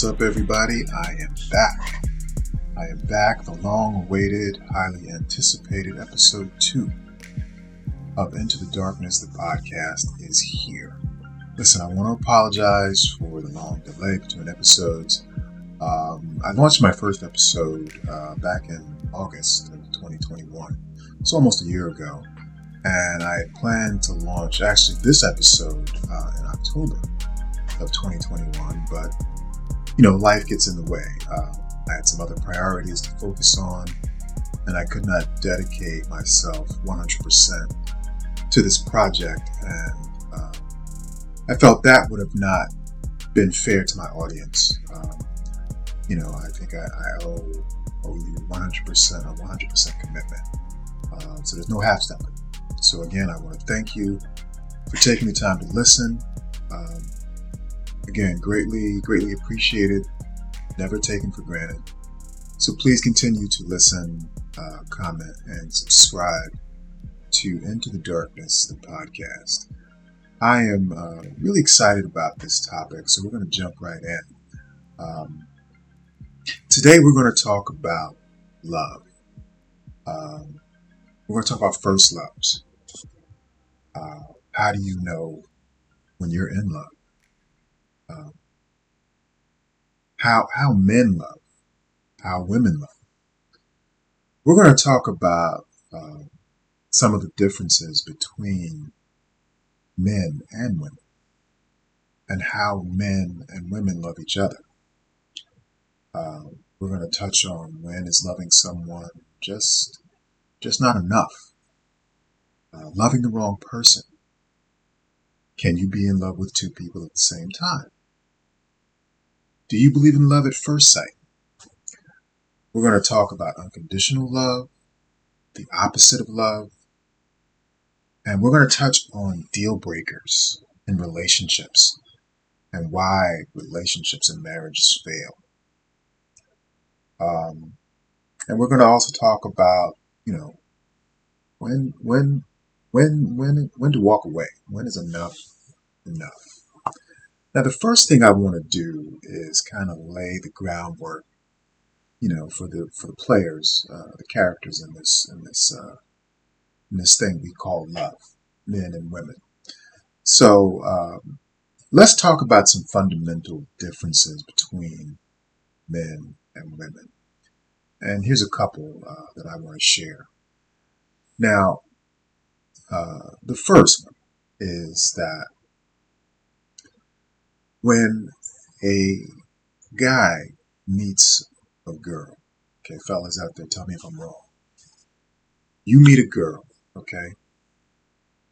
What's up, everybody? I am back. I am back. The long awaited, highly anticipated episode two of Into the Darkness, the podcast, is here. Listen, I want to apologize for the long delay between episodes. Um, I launched my first episode uh, back in August of 2021. It's almost a year ago. And I plan to launch actually this episode uh, in October of 2021, but you know, life gets in the way. Uh, I had some other priorities to focus on, and I could not dedicate myself 100% to this project. And uh, I felt that would have not been fair to my audience. Um, you know, I think I, I owe, owe you 100% a 100% commitment. Uh, so there's no half stepping. So again, I want to thank you for taking the time to listen. Um, again, greatly, greatly appreciated, never taken for granted. So please continue to listen, uh, comment, and subscribe to Into the Darkness, the podcast. I am uh, really excited about this topic, so we're going to jump right in. Um, today, we're going to talk about love. Um, we're going to talk about first loves. Uh, how do you know when you're in love? Um, how how men love, how women love. We're going to talk about uh, some of the differences between men and women, and how men and women love each other. Uh, we're going to touch on when is loving someone just just not enough uh, loving the wrong person. Can you be in love with two people at the same time? Do you believe in love at first sight? We're going to talk about unconditional love, the opposite of love, and we're going to touch on deal breakers in relationships and why relationships and marriages fail. Um, and we're going to also talk about, you know, when when when when when to walk away? When is enough enough? Now, the first thing I want to do is kind of lay the groundwork, you know, for the for the players, uh, the characters in this in this uh, in this thing we call love, men and women. So um, let's talk about some fundamental differences between men and women. And here's a couple uh, that I want to share. Now, uh, the first one is that when a guy meets a girl, okay, fellas out there, tell me if I'm wrong. You meet a girl, okay?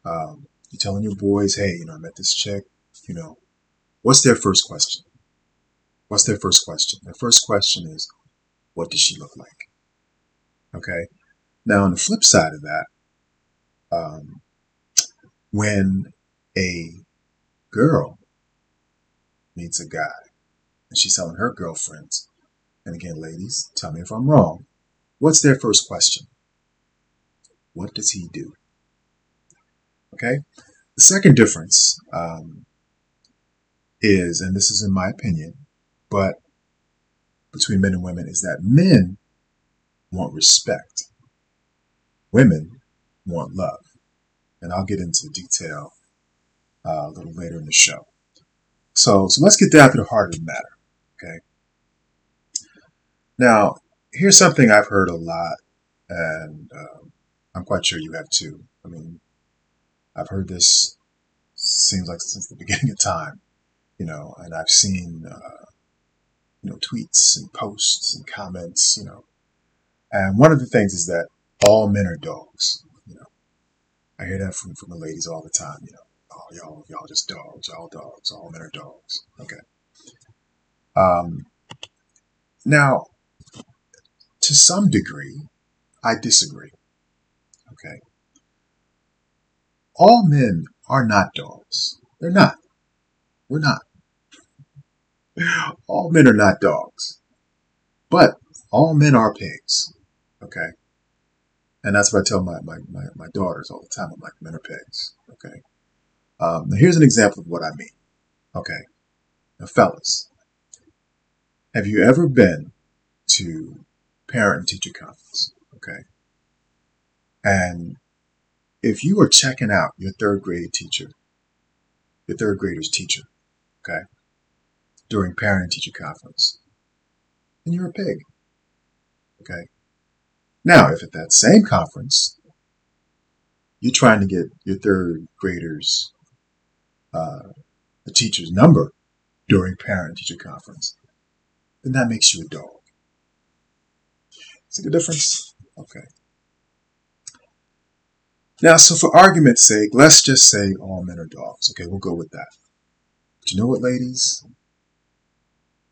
Um, you're telling your boys, hey, you know, I met this chick, you know, what's their first question? What's their first question? Their first question is, what does she look like? Okay? Now, on the flip side of that, um, when a girl meets a guy and she's telling her girlfriends, and again, ladies, tell me if I'm wrong, what's their first question? What does he do? Okay? The second difference um, is, and this is in my opinion, but between men and women, is that men want respect. Women want love. And I'll get into detail uh, a little later in the show. So, so let's get down to the heart of the matter. Okay. Now, here's something I've heard a lot, and uh, I'm quite sure you have too. I mean, I've heard this seems like since the beginning of time, you know, and I've seen, uh, you know, tweets and posts and comments, you know, and one of the things is that all men are dogs. You know, I hear that from, from the ladies all the time, you know. Oh, y'all, y'all just dogs, all dogs, all men are dogs. Okay. Um, now, to some degree, I disagree. Okay. All men are not dogs. They're not. We're not. All men are not dogs. But all men are pigs. Okay. And that's what I tell my, my, my, my daughters all the time. I'm like, men are pigs. Okay. Um, here's an example of what I mean. Okay. Now, fellas, Have you ever been to parent and teacher conference? Okay. And if you are checking out your third grade teacher, your third grader's teacher, okay, during parent and teacher conference, then you're a pig. Okay. Now, if at that same conference, you're trying to get your third graders, uh, the teacher's number during parent teacher conference, then that makes you a dog. See the difference? Okay. Now, so for argument's sake, let's just say all men are dogs. Okay, we'll go with that. But you know what, ladies?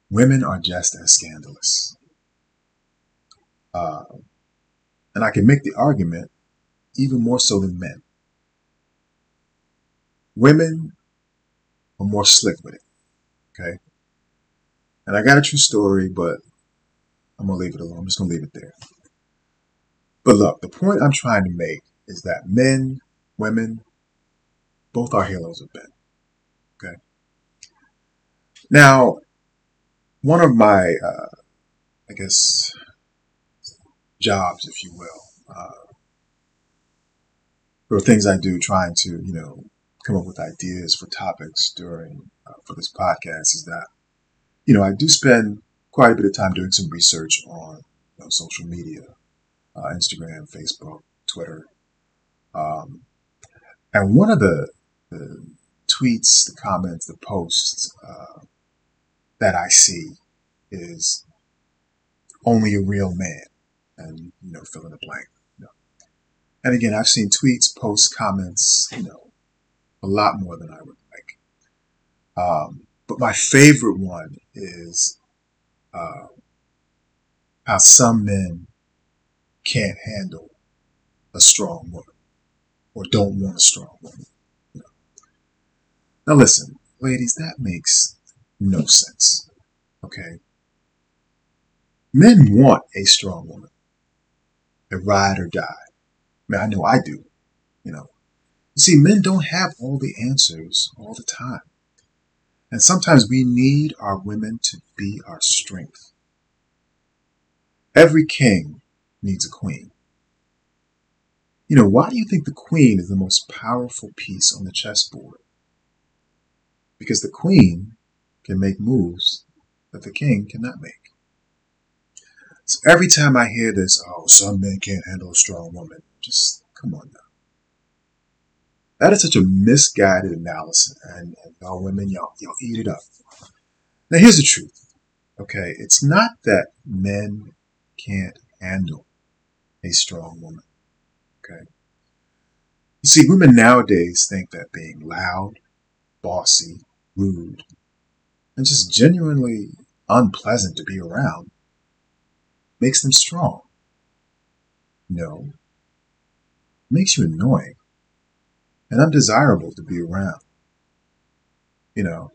Women are just as scandalous. Uh, and I can make the argument even more so than men. Women are more slick with it. Okay. And I got a true story, but I'm going to leave it alone. I'm just going to leave it there. But look, the point I'm trying to make is that men, women, both are halos of men. Okay. Now, one of my, uh, I guess, jobs, if you will, uh, or things I do trying to, you know, come up with ideas for topics during, uh, for this podcast is that, you know, I do spend quite a bit of time doing some research on you know, social media, uh, Instagram, Facebook, Twitter. Um, and one of the, the, tweets, the comments, the posts uh, that I see is only a real man, and you know, fill in the blank. You know. And again, I've seen tweets, posts, comments, you know, a lot more than I would like. Um, but my favorite one is uh, how some men can't handle a strong woman or don't want a strong woman. Now, listen, ladies, that makes no sense. Okay? Men want a strong woman, a ride or die. I mean, I know I do. You know, you see, men don't have all the answers all the time. And sometimes we need our women to be our strength. Every king needs a queen. You know, why do you think the queen is the most powerful piece on the chessboard? Because the queen can make moves that the king cannot make. So every time I hear this, oh, some men can't handle a strong woman, just come on now. That is such a misguided analysis, and, and y'all women, y'all, y'all eat it up. Now, here's the truth. Okay, it's not that men can't handle a strong woman. Okay. You see, women nowadays think that being loud, bossy, rude, and just genuinely unpleasant to be around makes them strong. No, makes you annoying and undesirable to be around. You know,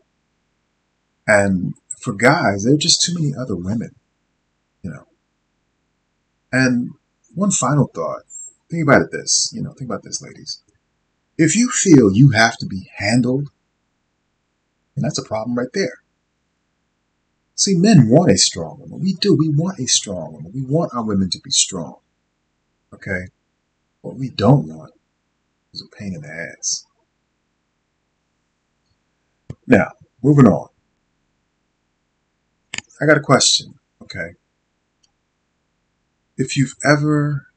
and for guys, there are just too many other women, you know. And one final thought think about it this, you know, think about this, ladies. If you feel you have to be handled, and that's a problem right there. See, men want a strong woman. We do. We want a strong woman. We want our women to be strong. Okay? What we don't want is a pain in the ass. Now, moving on. I got a question, okay? If you've ever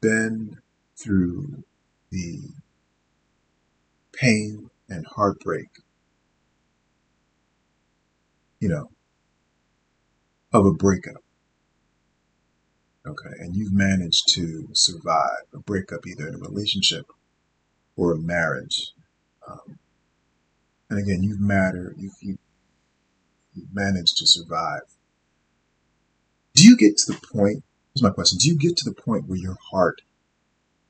been through the pain and heartbreak, you know, of a breakup, okay, and you've managed to survive a breakup either in a relationship or a marriage. Um, and again, you've mattered, you've, you, you've managed to survive. Do you get to the point, here's my question, do you get to the point where your heart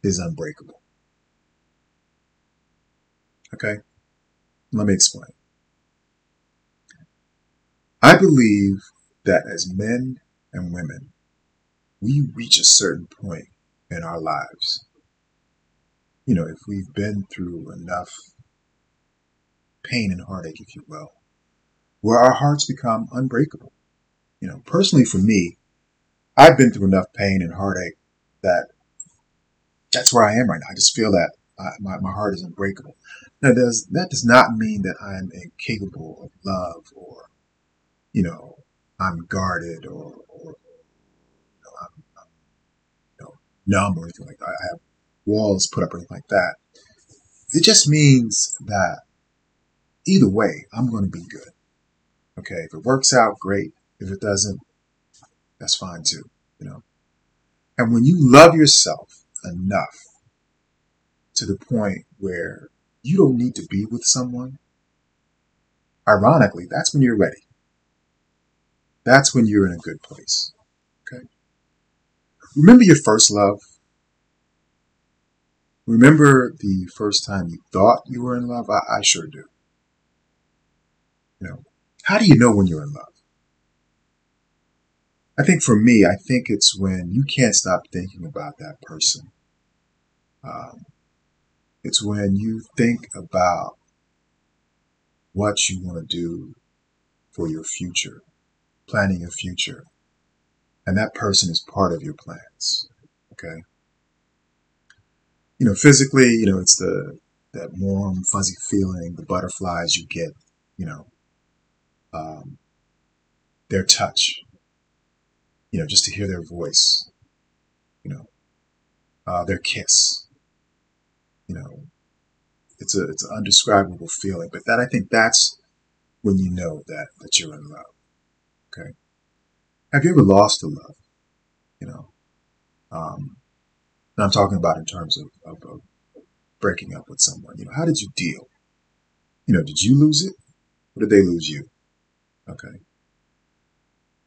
is unbreakable? Okay, let me explain. I believe that as men and women, we reach a certain point in our lives you know, if we've been through enough pain and heartache, if you will, where our hearts become unbreakable. You know, personally for me, I've been through enough pain and heartache that that's where I am right now. I just feel that I, my, my heart is unbreakable. Now, does, that does not mean that I'm incapable of love or, you know, I'm guarded or, or you know, I'm, I'm you know, numb or anything like that. I have walls put up or anything like that. It just means that either way, I'm going to be good. Okay, if it works out, great. If it doesn't, that's fine too, you know. And when you love yourself enough to the point where you don't need to be with someone, ironically, that's when you're ready. That's when you're in a good place. Okay. Remember your first love? Remember the first time you thought you were in love? I, I sure do. You know, how do you know when you're in love? I think for me, I think it's when you can't stop thinking about that person. Um, it's when you think about what you want to do for your future, planning your future, and that person is part of your plans. Okay. You know, physically, you know, it's the that warm, fuzzy feeling, the butterflies you get, you know, um, their touch, you know, just to hear their voice, you know, uh, their kiss, you know, it's a it's an undescribable feeling. But that I think that's when you know that that you're in love. Okay. Have you ever lost a love? You know, um, and I'm talking about in terms of, of, of breaking up with someone. You know, how did you deal? You know, did you lose it, or did they lose you? Okay.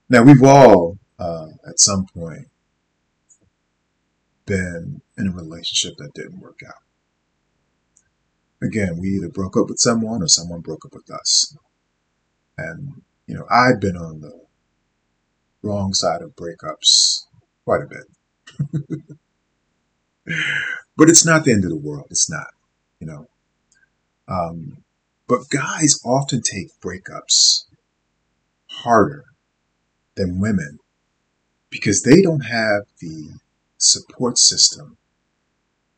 Now we've all, uh, at some point, been in a relationship that didn't work out. Again, we either broke up with someone or someone broke up with us. And, you know, I've been on the wrong side of breakups quite a bit. but it's not the end of the world. It's not, you know. Um, but guys often take breakups harder than women because they don't have the support system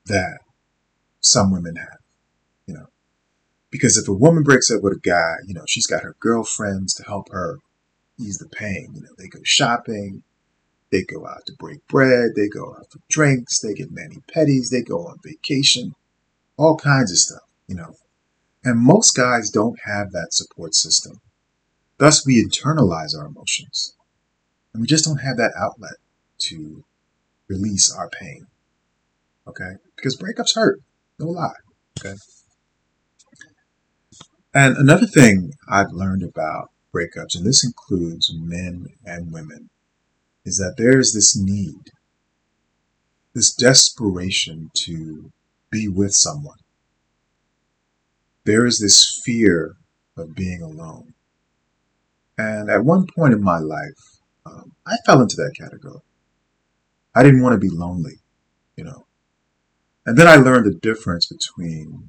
that some women have, you know. Because if a woman breaks up with a guy, you know, she's got her girlfriends to help her ease the pain. You know, they go shopping, they go out to break bread, they go out for drinks, they get mani pedis, they go on vacation, all kinds of stuff, you know. And most guys don't have that support system. Thus, we internalize our emotions. And we just don't have that outlet to release our pain. Okay? Because breakups hurt. No lie. Okay? And another thing I've learned about breakups, and this includes men and women, is that there's this need, this desperation to be with someone. There is this fear of being alone. And at one point in my life, um, I fell into that category. I didn't want to be lonely, you know. And then I learned the difference between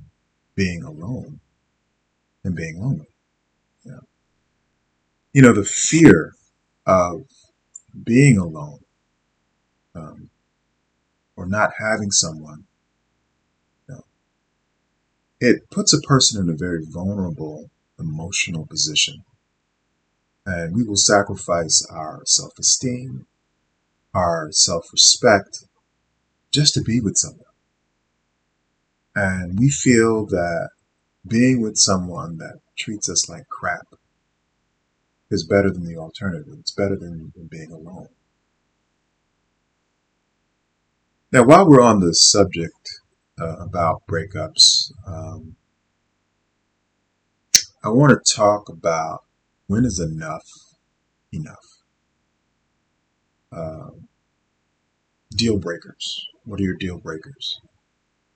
being alone and being lonely. You know the fear of being alone um, or not having someone, you know, it puts a person in a very vulnerable emotional position and we will sacrifice our self esteem, our self respect, just to be with someone. And we feel that being with someone that treats us like crap is better than the alternative. It's better than, than being alone. Now, while we're on the subject uh, about breakups, um, I want to talk about when is enough enough? Um, deal breakers. What are your deal breakers?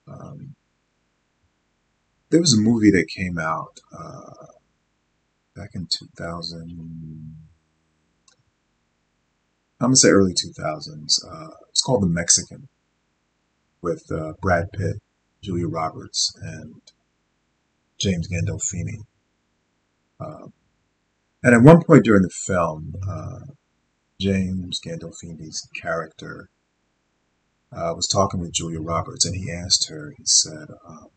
Um, there was a movie that came out uh, back in 2000. I'm gonna say early 2000s. Uh, it's called The Mexican with uh, Brad Pitt, Julia Roberts, and James Gandolfini. Uh, and at one point during the film, uh, James Gandolfini's character uh, was talking with Julia Roberts, and he asked her, he said, um,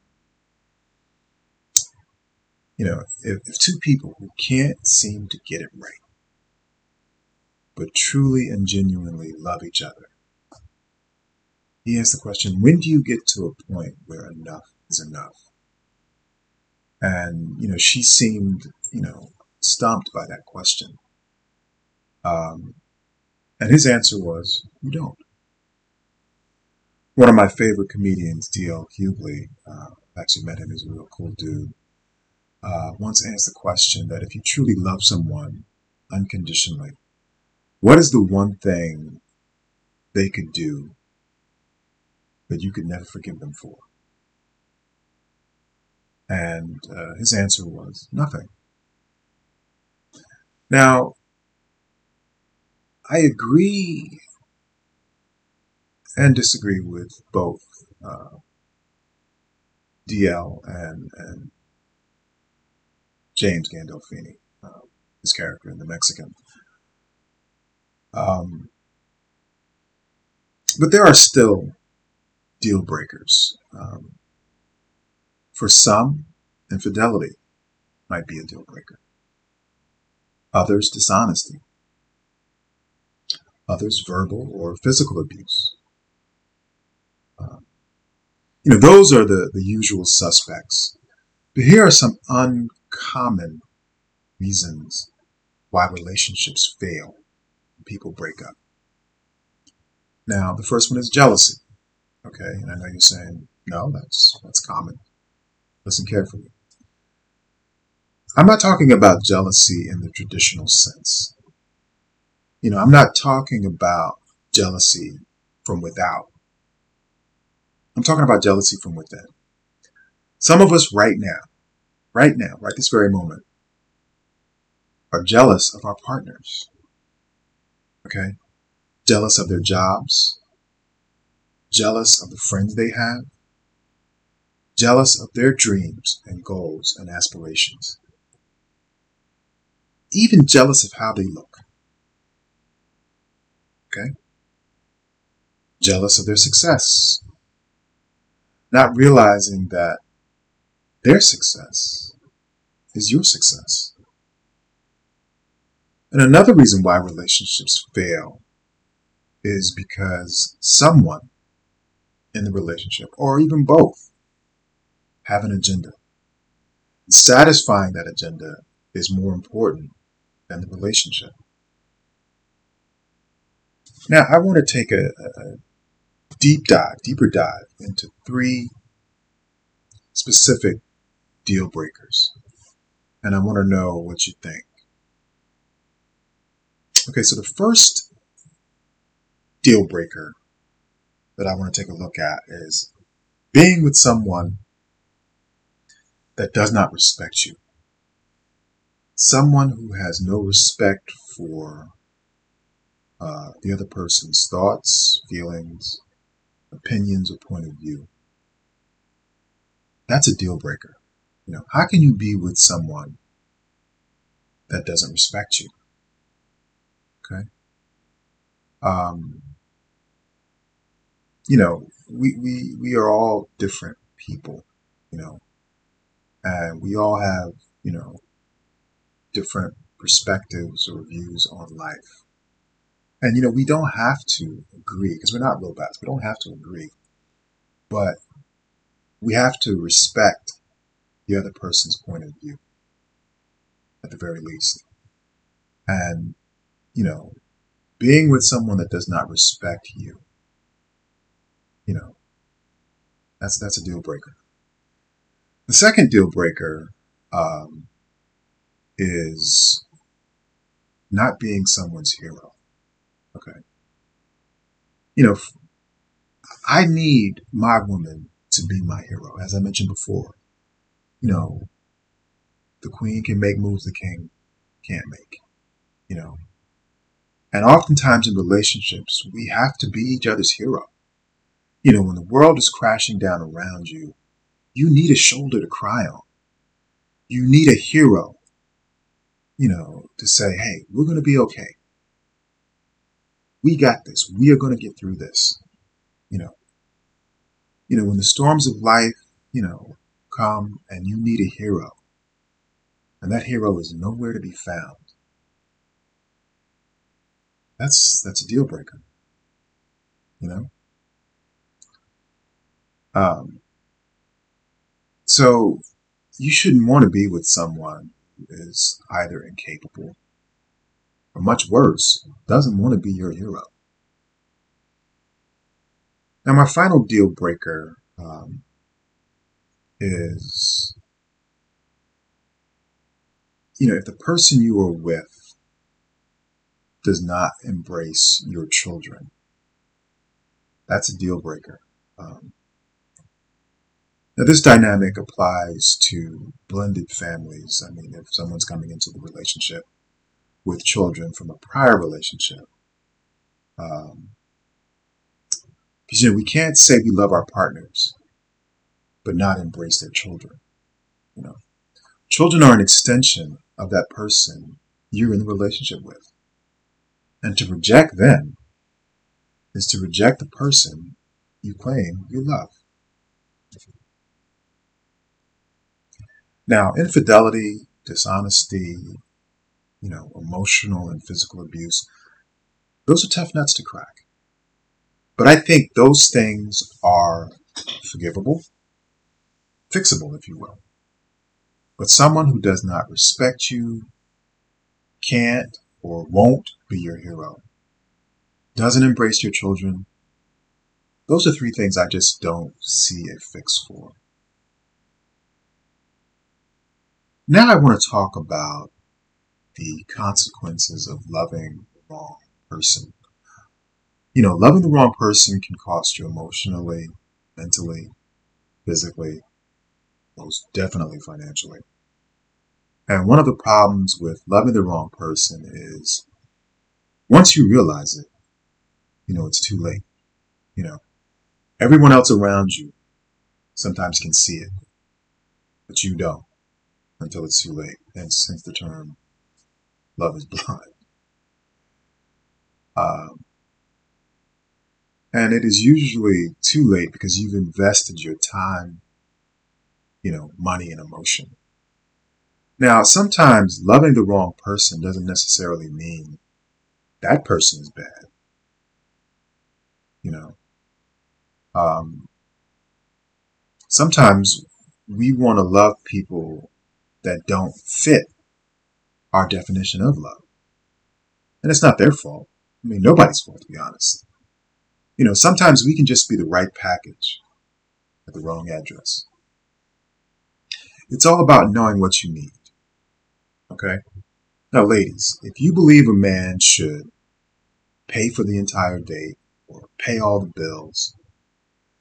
you know, if, if two people who can't seem to get it right, but truly and genuinely love each other, he asked the question, when do you get to a point where enough is enough? And, you know, she seemed, you know, stumped by that question. Um, and his answer was, you don't. One of my favorite comedians, D.L. Hughley, uh, actually met him, he's a real cool dude, uh, once asked the question that if you truly love someone unconditionally, what is the one thing they could do that you could never forgive them for? And uh, his answer was nothing. Now, I agree and disagree with both uh, DL and, and James Gandolfini, uh, his character in The Mexican. Um, but there are still deal breakers. Um, for some, infidelity might be a deal breaker. Others, dishonesty. Others, verbal or physical abuse. Um, you know, those are the, the usual suspects. But here are some uncommon reasons why relationships fail people break up. Now, the first one is jealousy. Okay, and I know you're saying, no, that's that's common. Listen carefully. I'm not talking about jealousy in the traditional sense. You know, I'm not talking about jealousy from without. I'm talking about jealousy from within. Some of us right now, right now, right this very moment, are jealous of our partners. Okay? Jealous of their jobs, jealous of the friends they have, jealous of their dreams and goals and aspirations, even jealous of how they look. Okay? Jealous of their success, not realizing that their success is your success. And another reason why relationships fail is because someone in the relationship, or even both, have an agenda. Satisfying that agenda is more important than the relationship. Now, I want to take a, a deep dive, deeper dive into three specific deal breakers. And I want to know what you think. Okay, so the first deal breaker that I want to take a look at is being with someone that does not respect you. Someone who has no respect for uh, the other person's thoughts, feelings, opinions, or point of view. That's a deal breaker. You know, how can you be with someone that doesn't respect you? Okay. Um, you know, we, we, we are all different people, you know, and we all have, you know, different perspectives or views on life. And, you know, we don't have to agree because we're not robots. We don't have to agree. But we have to respect the other person's point of view at the very least. And, you know, being with someone that does not respect you, you know, that's, that's a deal breaker. The second deal breaker um, is not being someone's hero. Okay. You know, I need my woman to be my hero, as I mentioned before. You know, the queen can make moves the king can't make. You know, and oftentimes in relationships, we have to be each other's hero. You know, when the world is crashing down around you, you need a shoulder to cry on. You need a hero, you know, to say, hey, we're going to be okay. We got this. We are going to get through this. You know, you know, when the storms of life, you know, come and you need a hero, and that hero is nowhere to be found, that's that's a deal breaker. You know. Um, so you shouldn't want to be with someone who is either incapable or much worse, doesn't want to be your hero. Now, my final deal breaker um, is you know, if the person you are with does not embrace your children, that's a deal breaker. Um, now, this dynamic applies to blended families. I mean, if someone's coming into the relationship with children from a prior relationship, um, because you know we can't say we love our partners, but not embrace their children. You know, children are an extension of that person you're in the relationship with, and to reject them is to reject the person you claim you love. Now, infidelity, dishonesty, you know, emotional and physical abuse, those are tough nuts to crack. But I think those things are forgivable, fixable, if you will. But someone who does not respect you, can't or won't be your hero, doesn't embrace your children, those are three things I just don't see a fix for. Now I want to talk about the consequences of loving the wrong person. You know, loving the wrong person can cost you emotionally, mentally, physically, most definitely financially. And one of the problems with loving the wrong person is once you realize it, you know, it's too late. You know, everyone else around you sometimes can see it, but you don't until it's too late. And since the term love is blind. Um, and it is usually too late because you've invested your time, you know, money and emotion. Now, sometimes loving the wrong person doesn't necessarily mean that person is bad. You know, um, sometimes we want to love people that don't fit our definition of love. And it's not their fault. I mean, nobody's fault, to be honest. You know, sometimes we can just be the right package at the wrong address. It's all about knowing what you need. Okay? Now, ladies, if you believe a man should pay for the entire date or pay all the bills,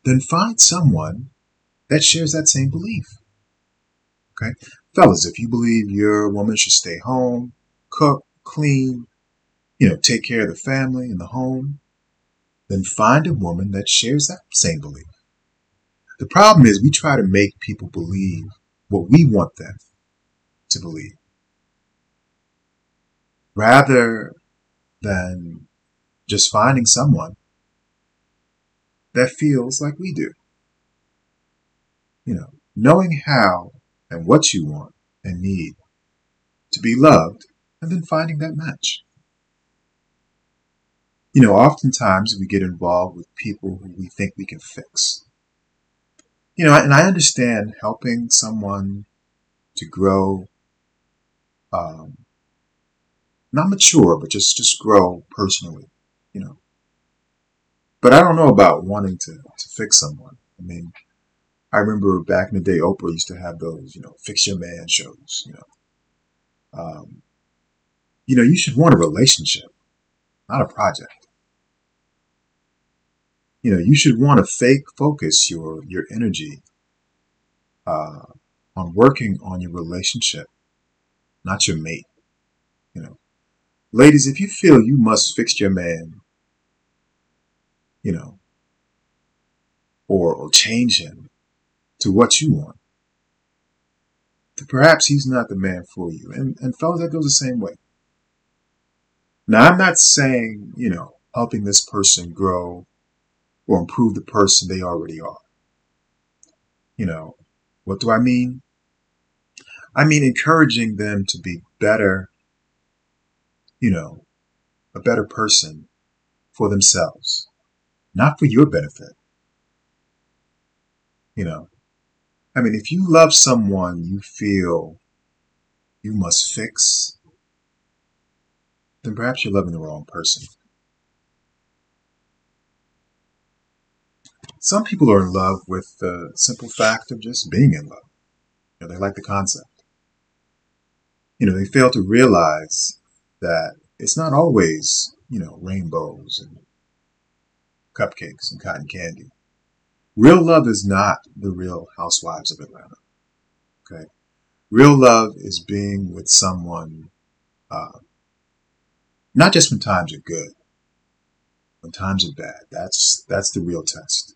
then find someone that shares that same belief. Okay? Fellas, if you believe your woman should stay home, cook, clean, you know, take care of the family and the home, then find a woman that shares that same belief. The problem is we try to make people believe what we want them to believe rather than just finding someone that feels like we do. You know, knowing how and what you want and need to be loved, and then finding that match. You know, oftentimes we get involved with people who we think we can fix. You know, and I understand helping someone to grow, um, not mature, but just just grow personally. You know, but I don't know about wanting to to fix someone. I mean, I remember back in the day, Oprah used to have those, you know, fix your man shows. You know, um, you know, you should want a relationship, not a project. You know, you should want to fake focus your your energy uh, on working on your relationship, not your mate. You know, ladies, if you feel you must fix your man, you know, or or change him, to what you want. Perhaps he's not the man for you. And, and fellas, that goes the same way. Now, I'm not saying, you know, helping this person grow or improve the person they already are. You know, what do I mean? I mean encouraging them to be better, you know, a better person for themselves, not for your benefit. You know, I mean, if you love someone you feel you must fix, then perhaps you're loving the wrong person. Some people are in love with the simple fact of just being in love. You know, they like the concept. You know, they fail to realize that it's not always, you know, rainbows and cupcakes and cotton candy. Real love is not the real housewives of Atlanta. Okay. Real love is being with someone, uh, not just when times are good, when times are bad. That's, that's the real test.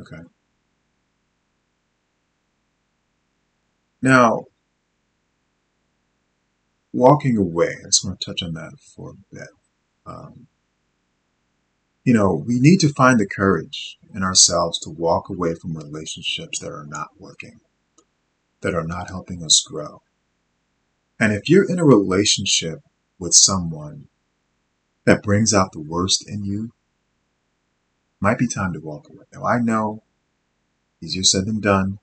Okay. Now, walking away, I just want to touch on that for a bit. Um, you know, we need to find the courage in ourselves to walk away from relationships that are not working, that are not helping us grow. And if you're in a relationship with someone that brings out the worst in you, might be time to walk away. Now I know easier said than done.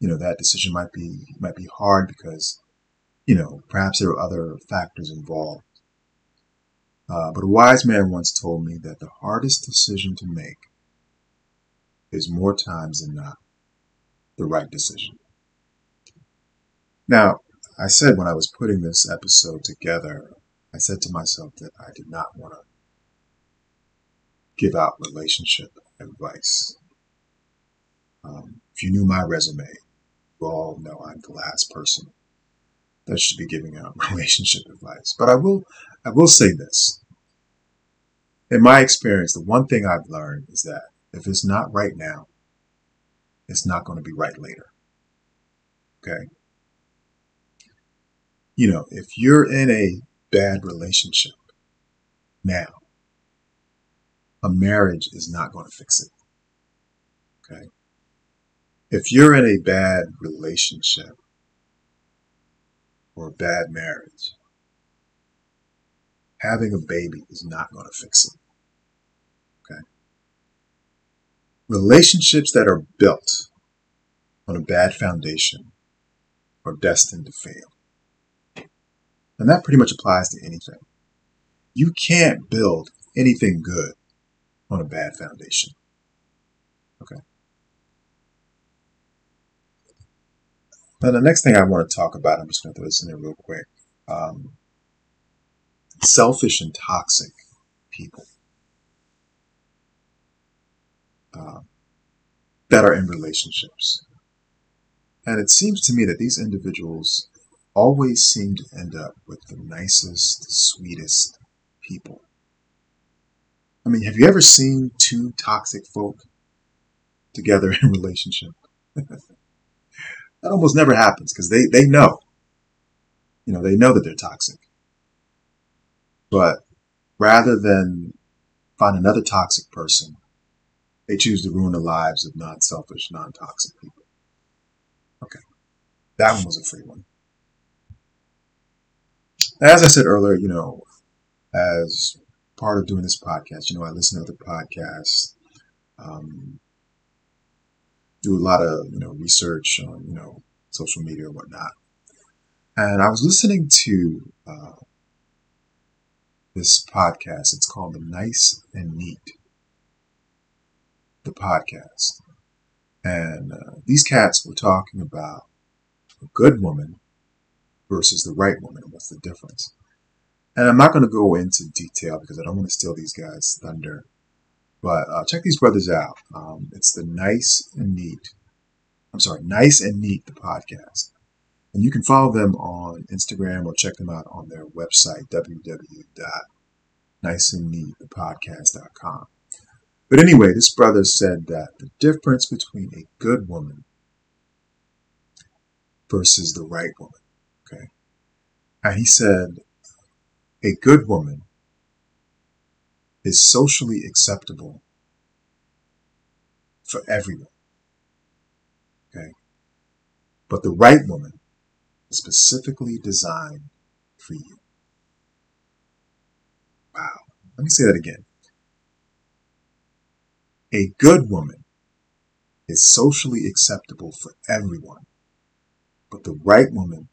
You know, that decision might be might be hard because, you know, perhaps there are other factors involved. Uh, but a wise man once told me that the hardest decision to make is more times than not the right decision. Now, I said when I was putting this episode together, I said to myself that I did not want to give out relationship advice. Um, if you knew my resume, you all know I'm the last person that should be giving out relationship advice. But I will, I will say this. In my experience, the one thing I've learned is that if it's not right now, it's not going to be right later. Okay. You know, if you're in a bad relationship now, a marriage is not going to fix it. Okay. If you're in a bad relationship or a bad marriage, having a baby is not going to fix it. Okay. Relationships that are built on a bad foundation are destined to fail. And that pretty much applies to anything. You can't build anything good on a bad foundation. Okay. Now, the next thing I want to talk about, I'm just going to throw this in there real quick. Um, selfish and toxic people uh, that are in relationships. And it seems to me that these individuals always seem to end up with the nicest, sweetest people. I mean, have you ever seen two toxic folk together in relationship? that almost never happens because they, they know. You know, they know that they're toxic. But rather than find another toxic person, they choose to ruin the lives of non selfish, non toxic people. Okay. That one was a free one. As I said earlier, you know, as part of doing this podcast. You know, I listen to other podcasts, um, do a lot of you know research on you know social media and whatnot. And I was listening to uh, this podcast. It's called The Nice and Neat, the podcast. And uh, these cats were talking about a good woman versus the right woman and what's the difference. And I'm not going to go into detail because I don't want to steal these guys' thunder. But uh, check these brothers out. Um, it's the Nice and Neat. I'm sorry, Nice and Neat, the podcast. And you can follow them on Instagram or check them out on their website, www.niceandneatthepodcast.com. But anyway, this brother said that the difference between a good woman versus the right woman, okay? And he said a good woman is socially acceptable for everyone. Okay? But the right woman is specifically designed for you. Wow. Let me say that again. A good woman is socially acceptable for everyone, but the right woman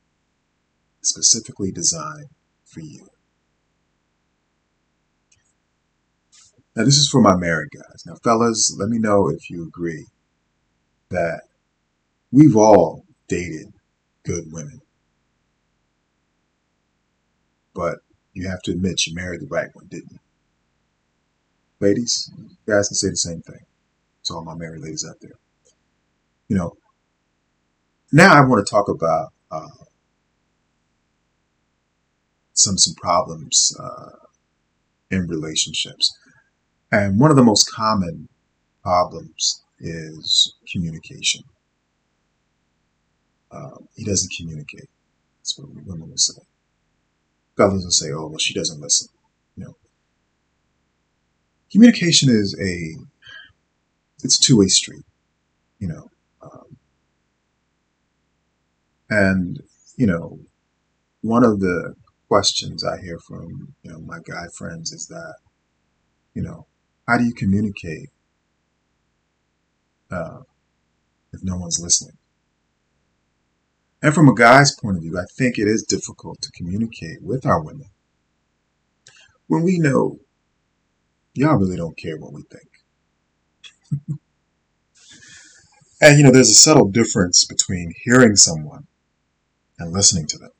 is specifically designed for you. Now, this is for my married guys. Now, fellas, let me know if you agree that we've all dated good women. But you have to admit you married the right one, didn't you? Ladies, you guys can say the same thing to all my married ladies out there. You know, now I want to talk about uh, some some problems uh, in relationships. And one of the most common problems is communication. Um, he doesn't communicate. That's what women will say. Fellas will say, "Oh, well, she doesn't listen." You know, communication is a it's a two way street. You know, um, and you know, one of the questions I hear from you know my guy friends is that you know how do you communicate uh, if no one's listening? And from a guy's point of view, I think it is difficult to communicate with our women when we know y'all really don't care what we think. and you know, there's a subtle difference between hearing someone and listening to them.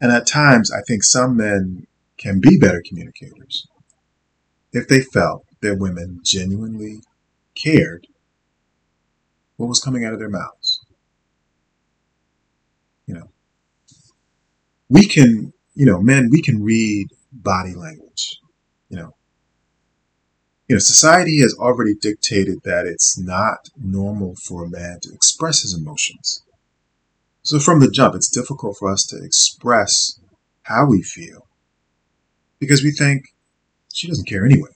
And at times, I think some men can be better communicators if they felt their women genuinely cared what was coming out of their mouths. You know, we can, you know, men, we can read body language. You know, you know, society has already dictated that it's not normal for a man to express his emotions. So from the jump, it's difficult for us to express how we feel because we think she doesn't care anyway.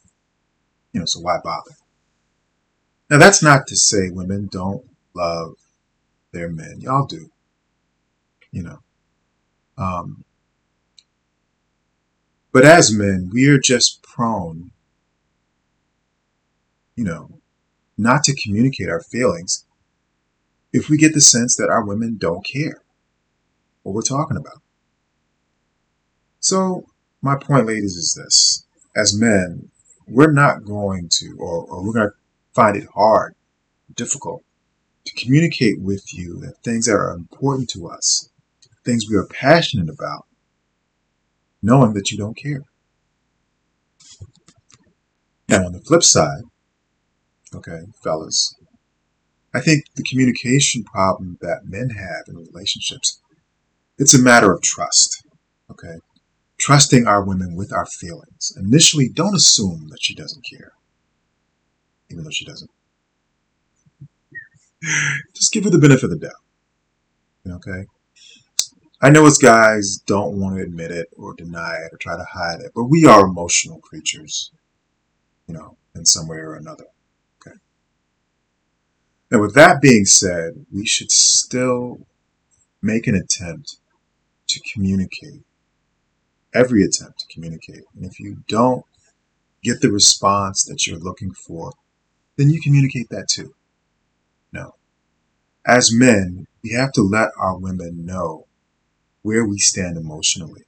You know, so why bother? Now, that's not to say women don't love their men. Y'all do. You know. Um, but as men, we are just prone, you know, not to communicate our feelings if we get the sense that our women don't care what we're talking about. So, my point, ladies, is this. As men, we're not going to, or, or we're going to find it hard, difficult to communicate with you that things that are important to us, things we are passionate about, knowing that you don't care. Now, on the flip side, okay, fellas, I think the communication problem that men have in relationships, it's a matter of trust. Okay trusting our women with our feelings. Initially, don't assume that she doesn't care, even though she doesn't. Just give her the benefit of the doubt. Okay? I know us guys don't want to admit it or deny it or try to hide it, but we are emotional creatures, you know, in some way or another. Okay. And with that being said, we should still make an attempt to communicate every attempt to communicate. And if you don't get the response that you're looking for, then you communicate that too. No. As men, we have to let our women know where we stand emotionally.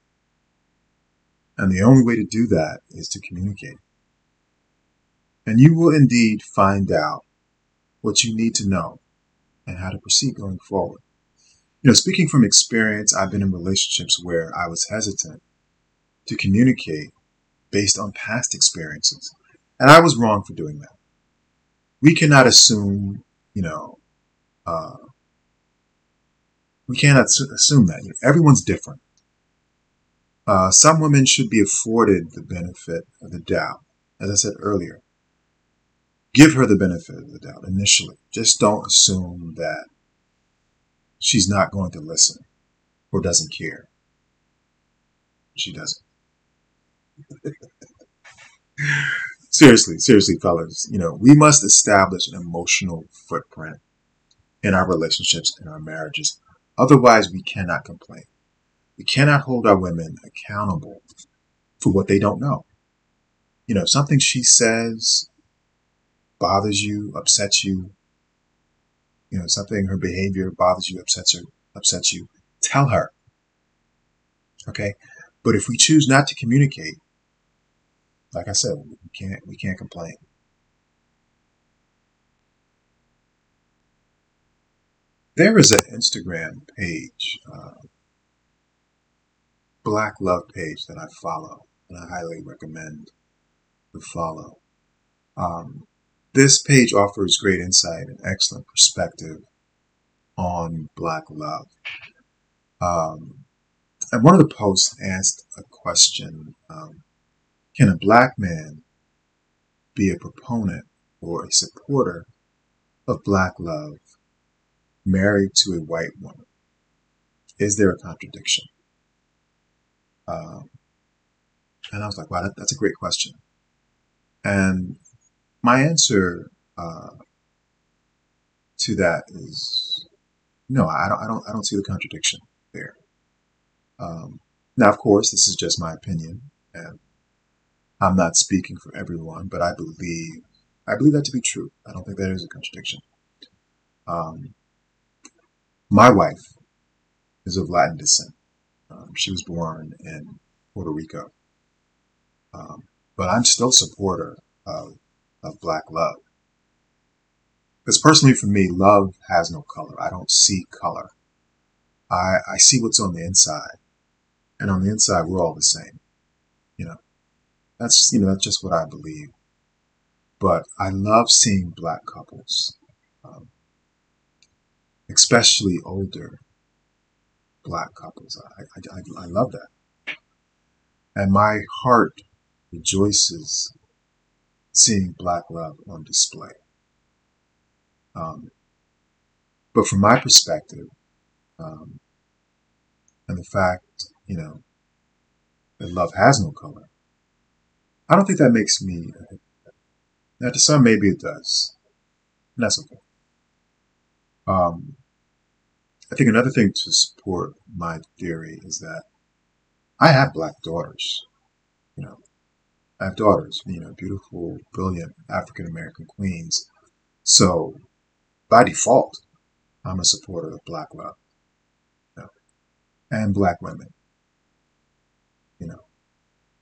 And the only way to do that is to communicate. And you will indeed find out what you need to know and how to proceed going forward. You know, speaking from experience, I've been in relationships where I was hesitant to communicate based on past experiences. And I was wrong for doing that. We cannot assume, you know, uh, we cannot assume that. Everyone's different. Uh, some women should be afforded the benefit of the doubt. As I said earlier, give her the benefit of the doubt initially. Just don't assume that she's not going to listen or doesn't care. She doesn't. Seriously, seriously, fellas, you know, we must establish an emotional footprint in our relationships, and our marriages. Otherwise, we cannot complain. We cannot hold our women accountable for what they don't know. You know, something she says bothers you, upsets you, you know, something her behavior bothers you, upsets her, upsets you, tell her. Okay? But if we choose not to communicate, like I said, we can't we can't complain. There is an Instagram page, uh, Black Love page that I follow, and I highly recommend to follow. Um, this page offers great insight and excellent perspective on Black love. Um, and one of the posts asked a question um, Can a black man be a proponent or a supporter of black love married to a white woman? Is there a contradiction? Um, and I was like, wow, that, that's a great question. And my answer uh, to that is no. I don't. I don't. I don't see the contradiction there. Um, now, of course, this is just my opinion, and I'm not speaking for everyone, but I believe I believe that to be true. I don't think there is a contradiction. Um, my wife is of Latin descent. Um, she was born in Puerto Rico, um, but I'm still a supporter of of black love. Because personally, for me, love has no color. I don't see color. I I see what's on the inside, and on the inside, we're all the same. That's you know that's just what I believe. But I love seeing black couples, um, especially older black couples. I, I, I love that. And my heart rejoices seeing black love on display. Um, but from my perspective, um, and the fact, you know, that love has no color, I don't think that makes me a Now, to some, maybe it does. And that's okay. Um, I think another thing to support my theory is that I have black daughters. You know, I have daughters, you know, beautiful, brilliant African American queens. So, by default, I'm a supporter of black love you know, and black women.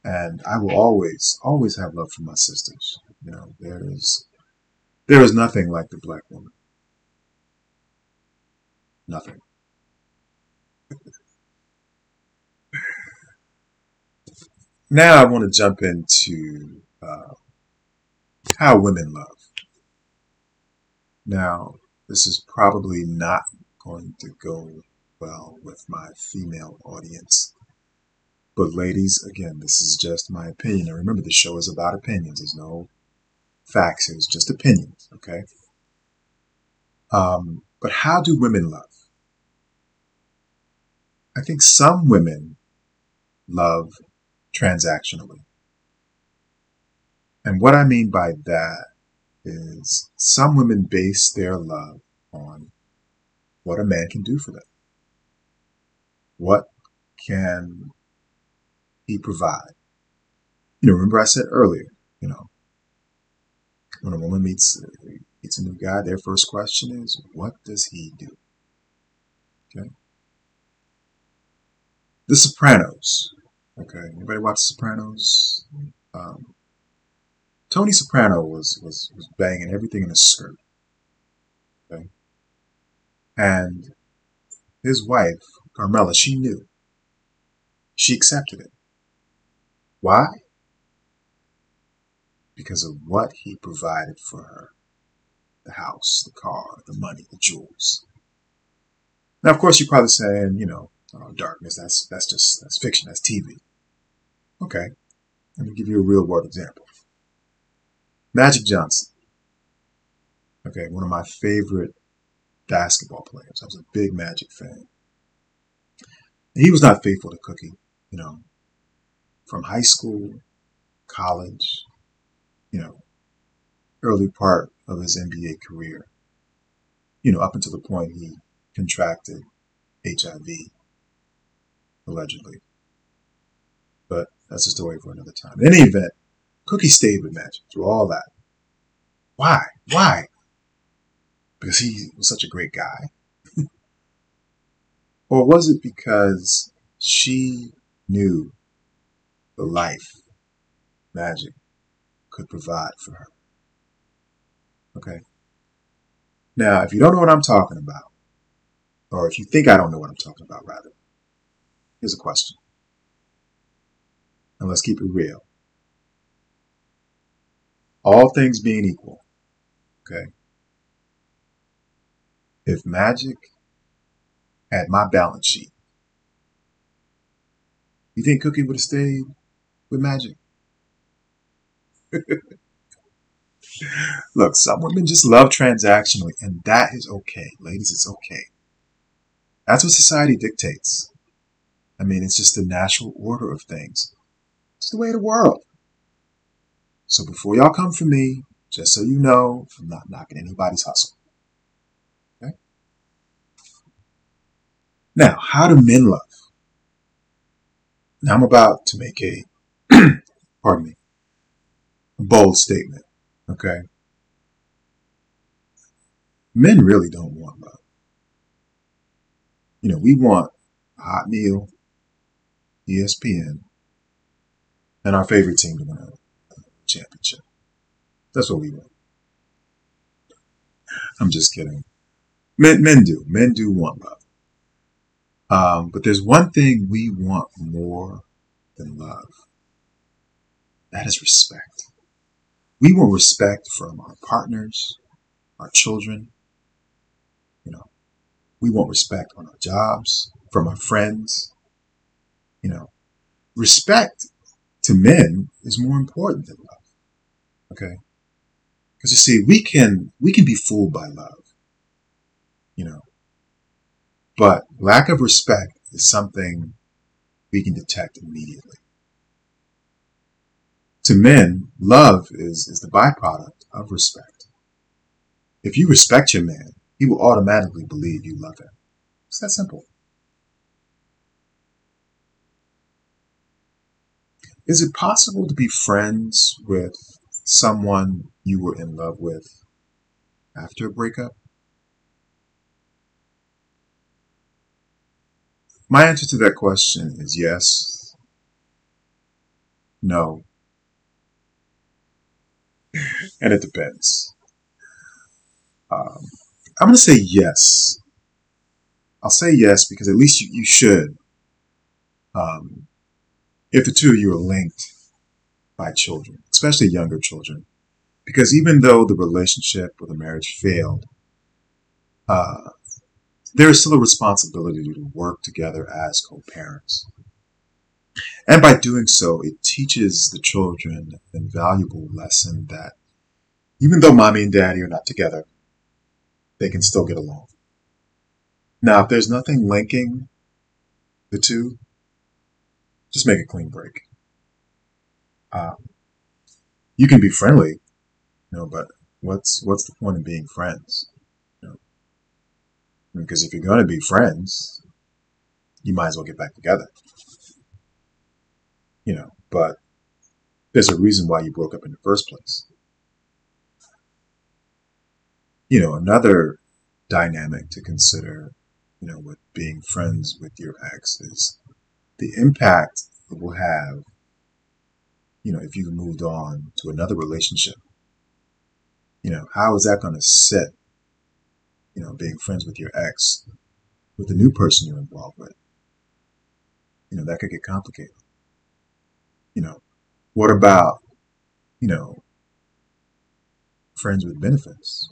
And I will always, always have love for my sisters. You know, there is, there is nothing like the black woman. Nothing. now I want to jump into uh, how women love. Now, this is probably not going to go well with my female audience. But ladies, again, this is just my opinion. And remember, the show is about opinions. There's no facts. It's just opinions, okay? Um, but how do women love? I think some women love transactionally. And what I mean by that is some women base their love on what a man can do for them. What can he provide? You know, remember I said earlier, you know, when a woman meets meets a new guy, their first question is, what does he do? Okay. The Sopranos. Okay, anybody watch The Sopranos? Um, Tony Soprano was, was was banging everything in his skirt. Okay, and his wife Carmela, she knew. She accepted it. Why? Because of what he provided for her the house, the car, the money, the jewels. Now, of course, you're probably saying, you know, oh, darkness, that's, that's just, that's fiction, that's TV. Okay, let me give you a real world example. Magic Johnson. Okay, one of my favorite basketball players. I was a big Magic fan. He was not faithful to Cookie, you know, from high school, college, you know, early part of his NBA career. You know, up until the point he contracted HIV, allegedly. But that's a story for another time. In any event, Cookie stayed with Magic through all that. Why? Why? Because he was such a great guy? or was it because she knew the life Magic could provide for her? Okay. Now, if you don't know what I'm talking about, or if you think I don't know what I'm talking about, rather, here's a question. And let's keep it real. All things being equal, okay? If magic had my balance sheet, you think Cookie would have stayed with magic? Look, some women just love transactionally, and that is okay. Ladies, it's okay. That's what society dictates. I mean, it's just the natural order of things. It's the way of the world. So before y'all come for me, just so you know, I'm not knocking anybody's hustle. Okay? Now, how do men love? Now I'm about to make a, pardon me, a bold statement. Okay? Men really don't want love. You know, we want a hot meal, ESPN, and our favorite team to win a championship. That's what we want. I'm just kidding. Men, men do. Men do want love. Um, but there's one thing we want more than love. That is respect. We want respect from our partners, our children. You know, we want respect on our jobs, from our friends. You know, respect to men is more important than love. Okay? Because you see, we can we can be fooled by love. You know. But lack of respect is something we can detect immediately. To men, love is, is the byproduct of respect. If you respect your man, he will automatically believe you love him. It's that simple. Is it possible to be friends with someone you were in love with after a breakup? My answer to that question is yes, no, and it depends. Um, I'm going to say yes. I'll say yes because at least you, you should. Um, if the two of you are linked by children, especially younger children, because even though the relationship or the marriage failed, uh, there is still a responsibility to work together as co-parents. And by doing so, it teaches the children an invaluable lesson that even though mommy and daddy are not together, they can still get along. Now, if there's nothing linking the two, just make a clean break. Um, you can be friendly, you know, but what's what's the point of being friends? You know? Because if you're going to be friends, you might as well get back together. You know, but there's a reason why you broke up in the first place. You know, another dynamic to consider, you know, with being friends with your ex is the impact it will have, you know, if you moved on to another relationship. You know, how is that going to sit, you know, being friends with your ex with the new person you're involved with? You know, that could get complicated. You know, what about, you know, friends with benefits?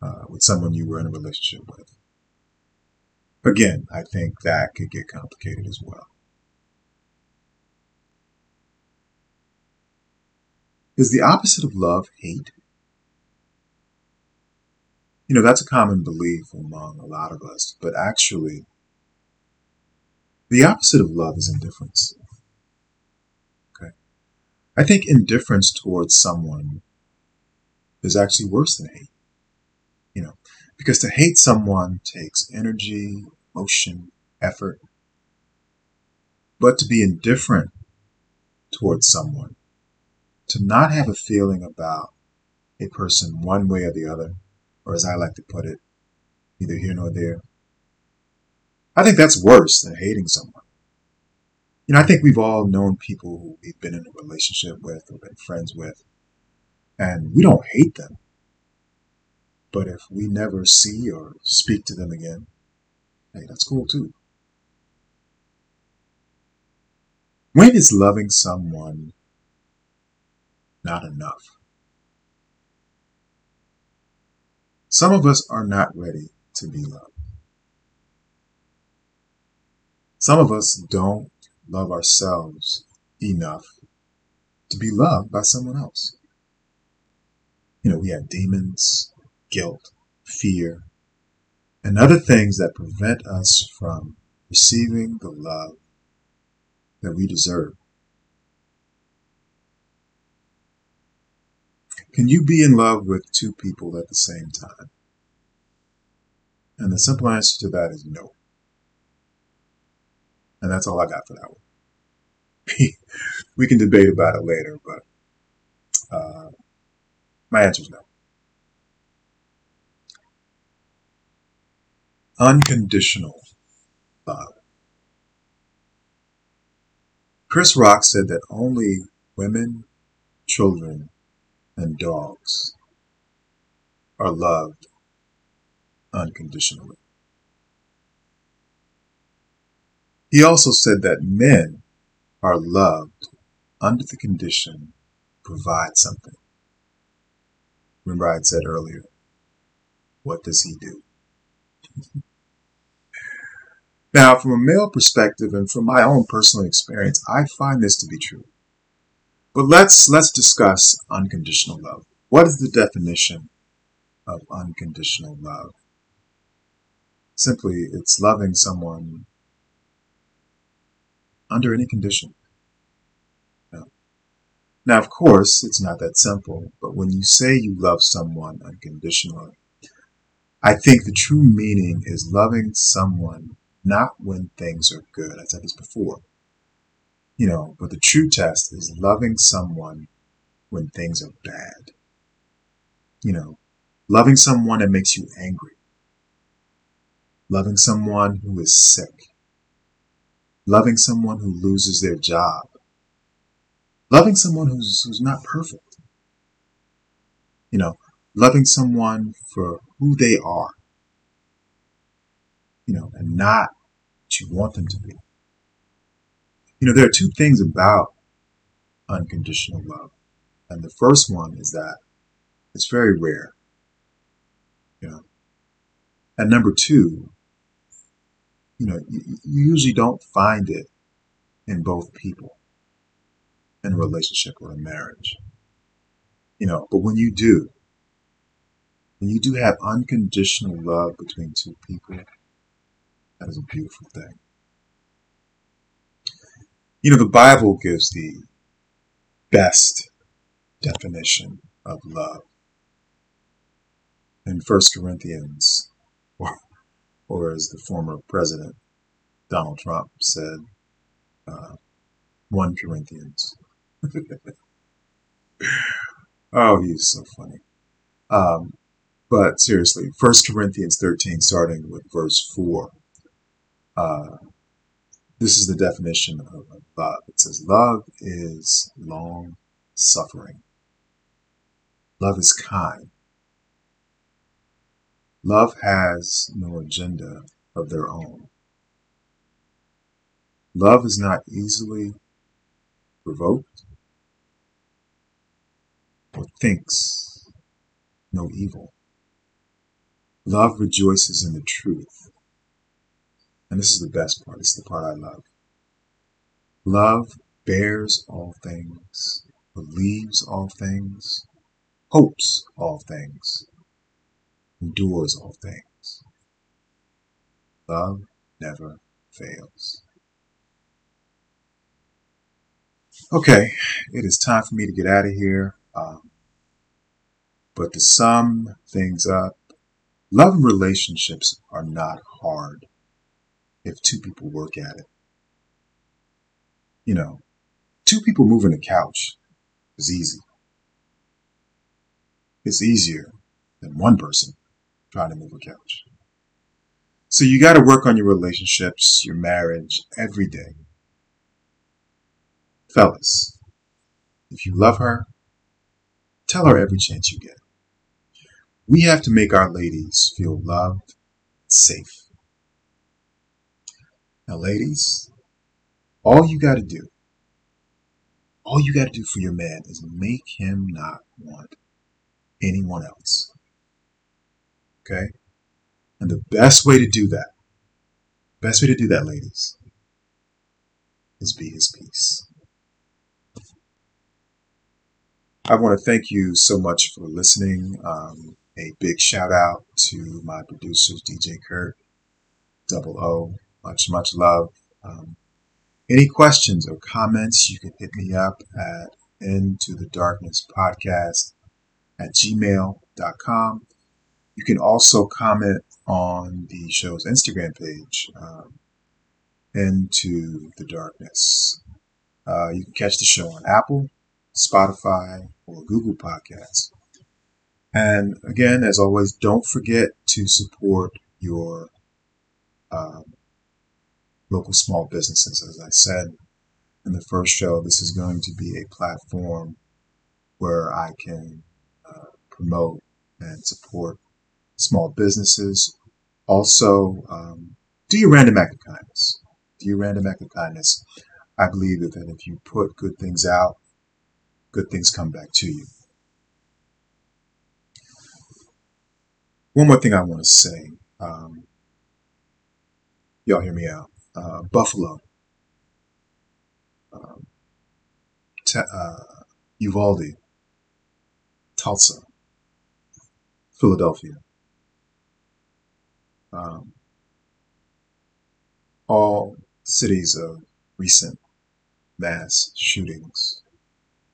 Uh, with someone you were in a relationship with. Again, I think that could get complicated as well. Is the opposite of love hate? You know, that's a common belief among a lot of us, but actually, the opposite of love is indifference. Okay? I think indifference towards someone is actually worse than hate. You know, because to hate someone takes energy, emotion, effort. But to be indifferent towards someone, to not have a feeling about a person one way or the other, or as I like to put it, neither here nor there, I think that's worse than hating someone. You know, I think we've all known people who we've been in a relationship with or been friends with, and we don't hate them. But if we never see or speak to them again, hey, that's cool too. When is loving someone not enough? Some of us are not ready to be loved. Some of us don't love ourselves enough to be loved by someone else. You know, we have demons, guilt, fear, and other things that prevent us from receiving the love that we deserve. Can you be in love with two people at the same time? And the simple answer to that is no. And that's all I got for that one. we can debate about it later, but uh, my answer is no. Unconditional love. Chris Rock said that only women, children, and dogs are loved unconditionally. He also said that men are loved under the condition provide something. Remember I had said earlier, what does he do? now, from a male perspective and from my own personal experience, I find this to be true. But let's let's discuss unconditional love. What is the definition of unconditional love? Simply, it's loving someone under any condition. Now, of course, it's not that simple, but when you say you love someone unconditionally, I think the true meaning is loving someone not when things are good. I said this before. You know, but the true test is loving someone when things are bad. You know, loving someone that makes you angry. Loving someone who is sick loving someone who loses their job, loving someone who's, who's not perfect, you know, loving someone for who they are, you know, and not what you want them to be. You know, there are two things about unconditional love. And the first one is that it's very rare. You know. And number two you know, you, you usually don't find it in both people in a relationship or a marriage. You know, but when you do, when you do have unconditional love between two people, that is a beautiful thing. You know, the Bible gives the best definition of love. In 1 Corinthians, or as the former president Donald Trump said, uh, 1 Corinthians. oh, he's so funny. Um, but seriously, 1 Corinthians 13, starting with verse 4, uh, this is the definition of love. It says, Love is long suffering. Love is kind. Love has no agenda of their own. Love is not easily provoked or thinks no evil. Love rejoices in the truth. And this is the best part. Is the part I love. Love bears all things, believes all things, hopes all things, endures all things. Love never fails. Okay, it is time for me to get out of here. Um, but to sum things up, love and relationships are not hard if two people work at it. You know, two people moving a couch is easy. It's easier than one person trying to move a couch. So you got to work on your relationships, your marriage every day. Fellas, if you love her, tell her every chance you get. We have to make our ladies feel loved, safe. Now, ladies, all you got to do, all you got to do for your man is make him not want anyone else. Okay? And the best way to do that, best way to do that, ladies, is be his peace. I want to thank you so much for listening. Um, a big shout out to my producers, DJ Kurt, Double O. Much, much love. Um, any questions or comments, you can hit me up at Into the Darkness Podcast at gmail.com. You can also comment on the show's Instagram page, um, Into the Darkness. Uh, you can catch the show on Apple, Spotify, or Google Podcasts. And again, as always, don't forget to support your um, local small businesses. As I said in the first show, this is going to be a platform where I can uh, promote and support small businesses. Also, um, do your random act of kindness. Do your random act of kindness. I believe that if you put good things out, good things come back to you. One more thing I want to say. Um, y'all hear me out. Uh, Buffalo, um, te- uh, Uvalde, Tulsa, Philadelphia. Um, all cities of recent mass shootings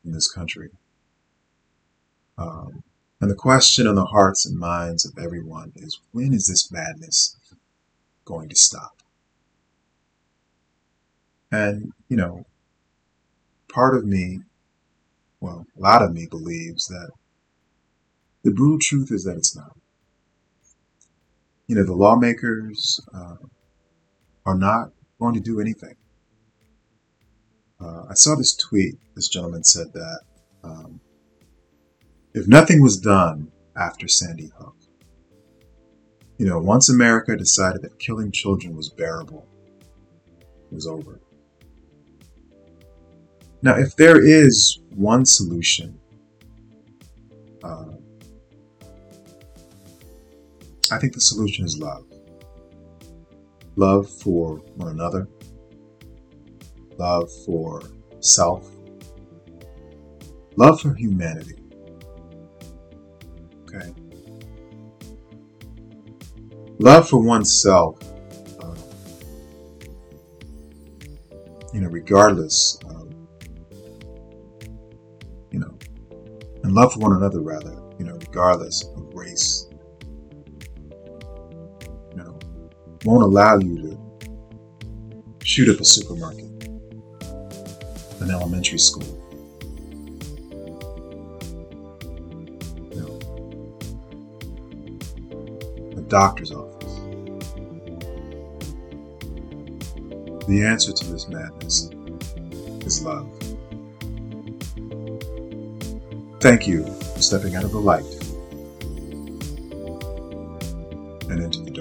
in this country. Um, and the question on the hearts and minds of everyone is when is this madness going to stop? And, you know, part of me, well, a lot of me believes that the brutal truth is that it's not. You know, the lawmakers uh, are not going to do anything. Uh, I saw this tweet. This gentleman said that um, if nothing was done after Sandy Hook, you know, once America decided that killing children was bearable, it was over. Now, if there is one solution, uh, I think the solution is love. Love for one another, love for self, love for humanity. Okay? Love for oneself, uh, you know, regardless of, you know, and love for one another, rather, you know, regardless of race, won't allow you to shoot up a supermarket an elementary school. A doctor's office. The answer to this madness is love. Thank you for stepping out of the light and into the.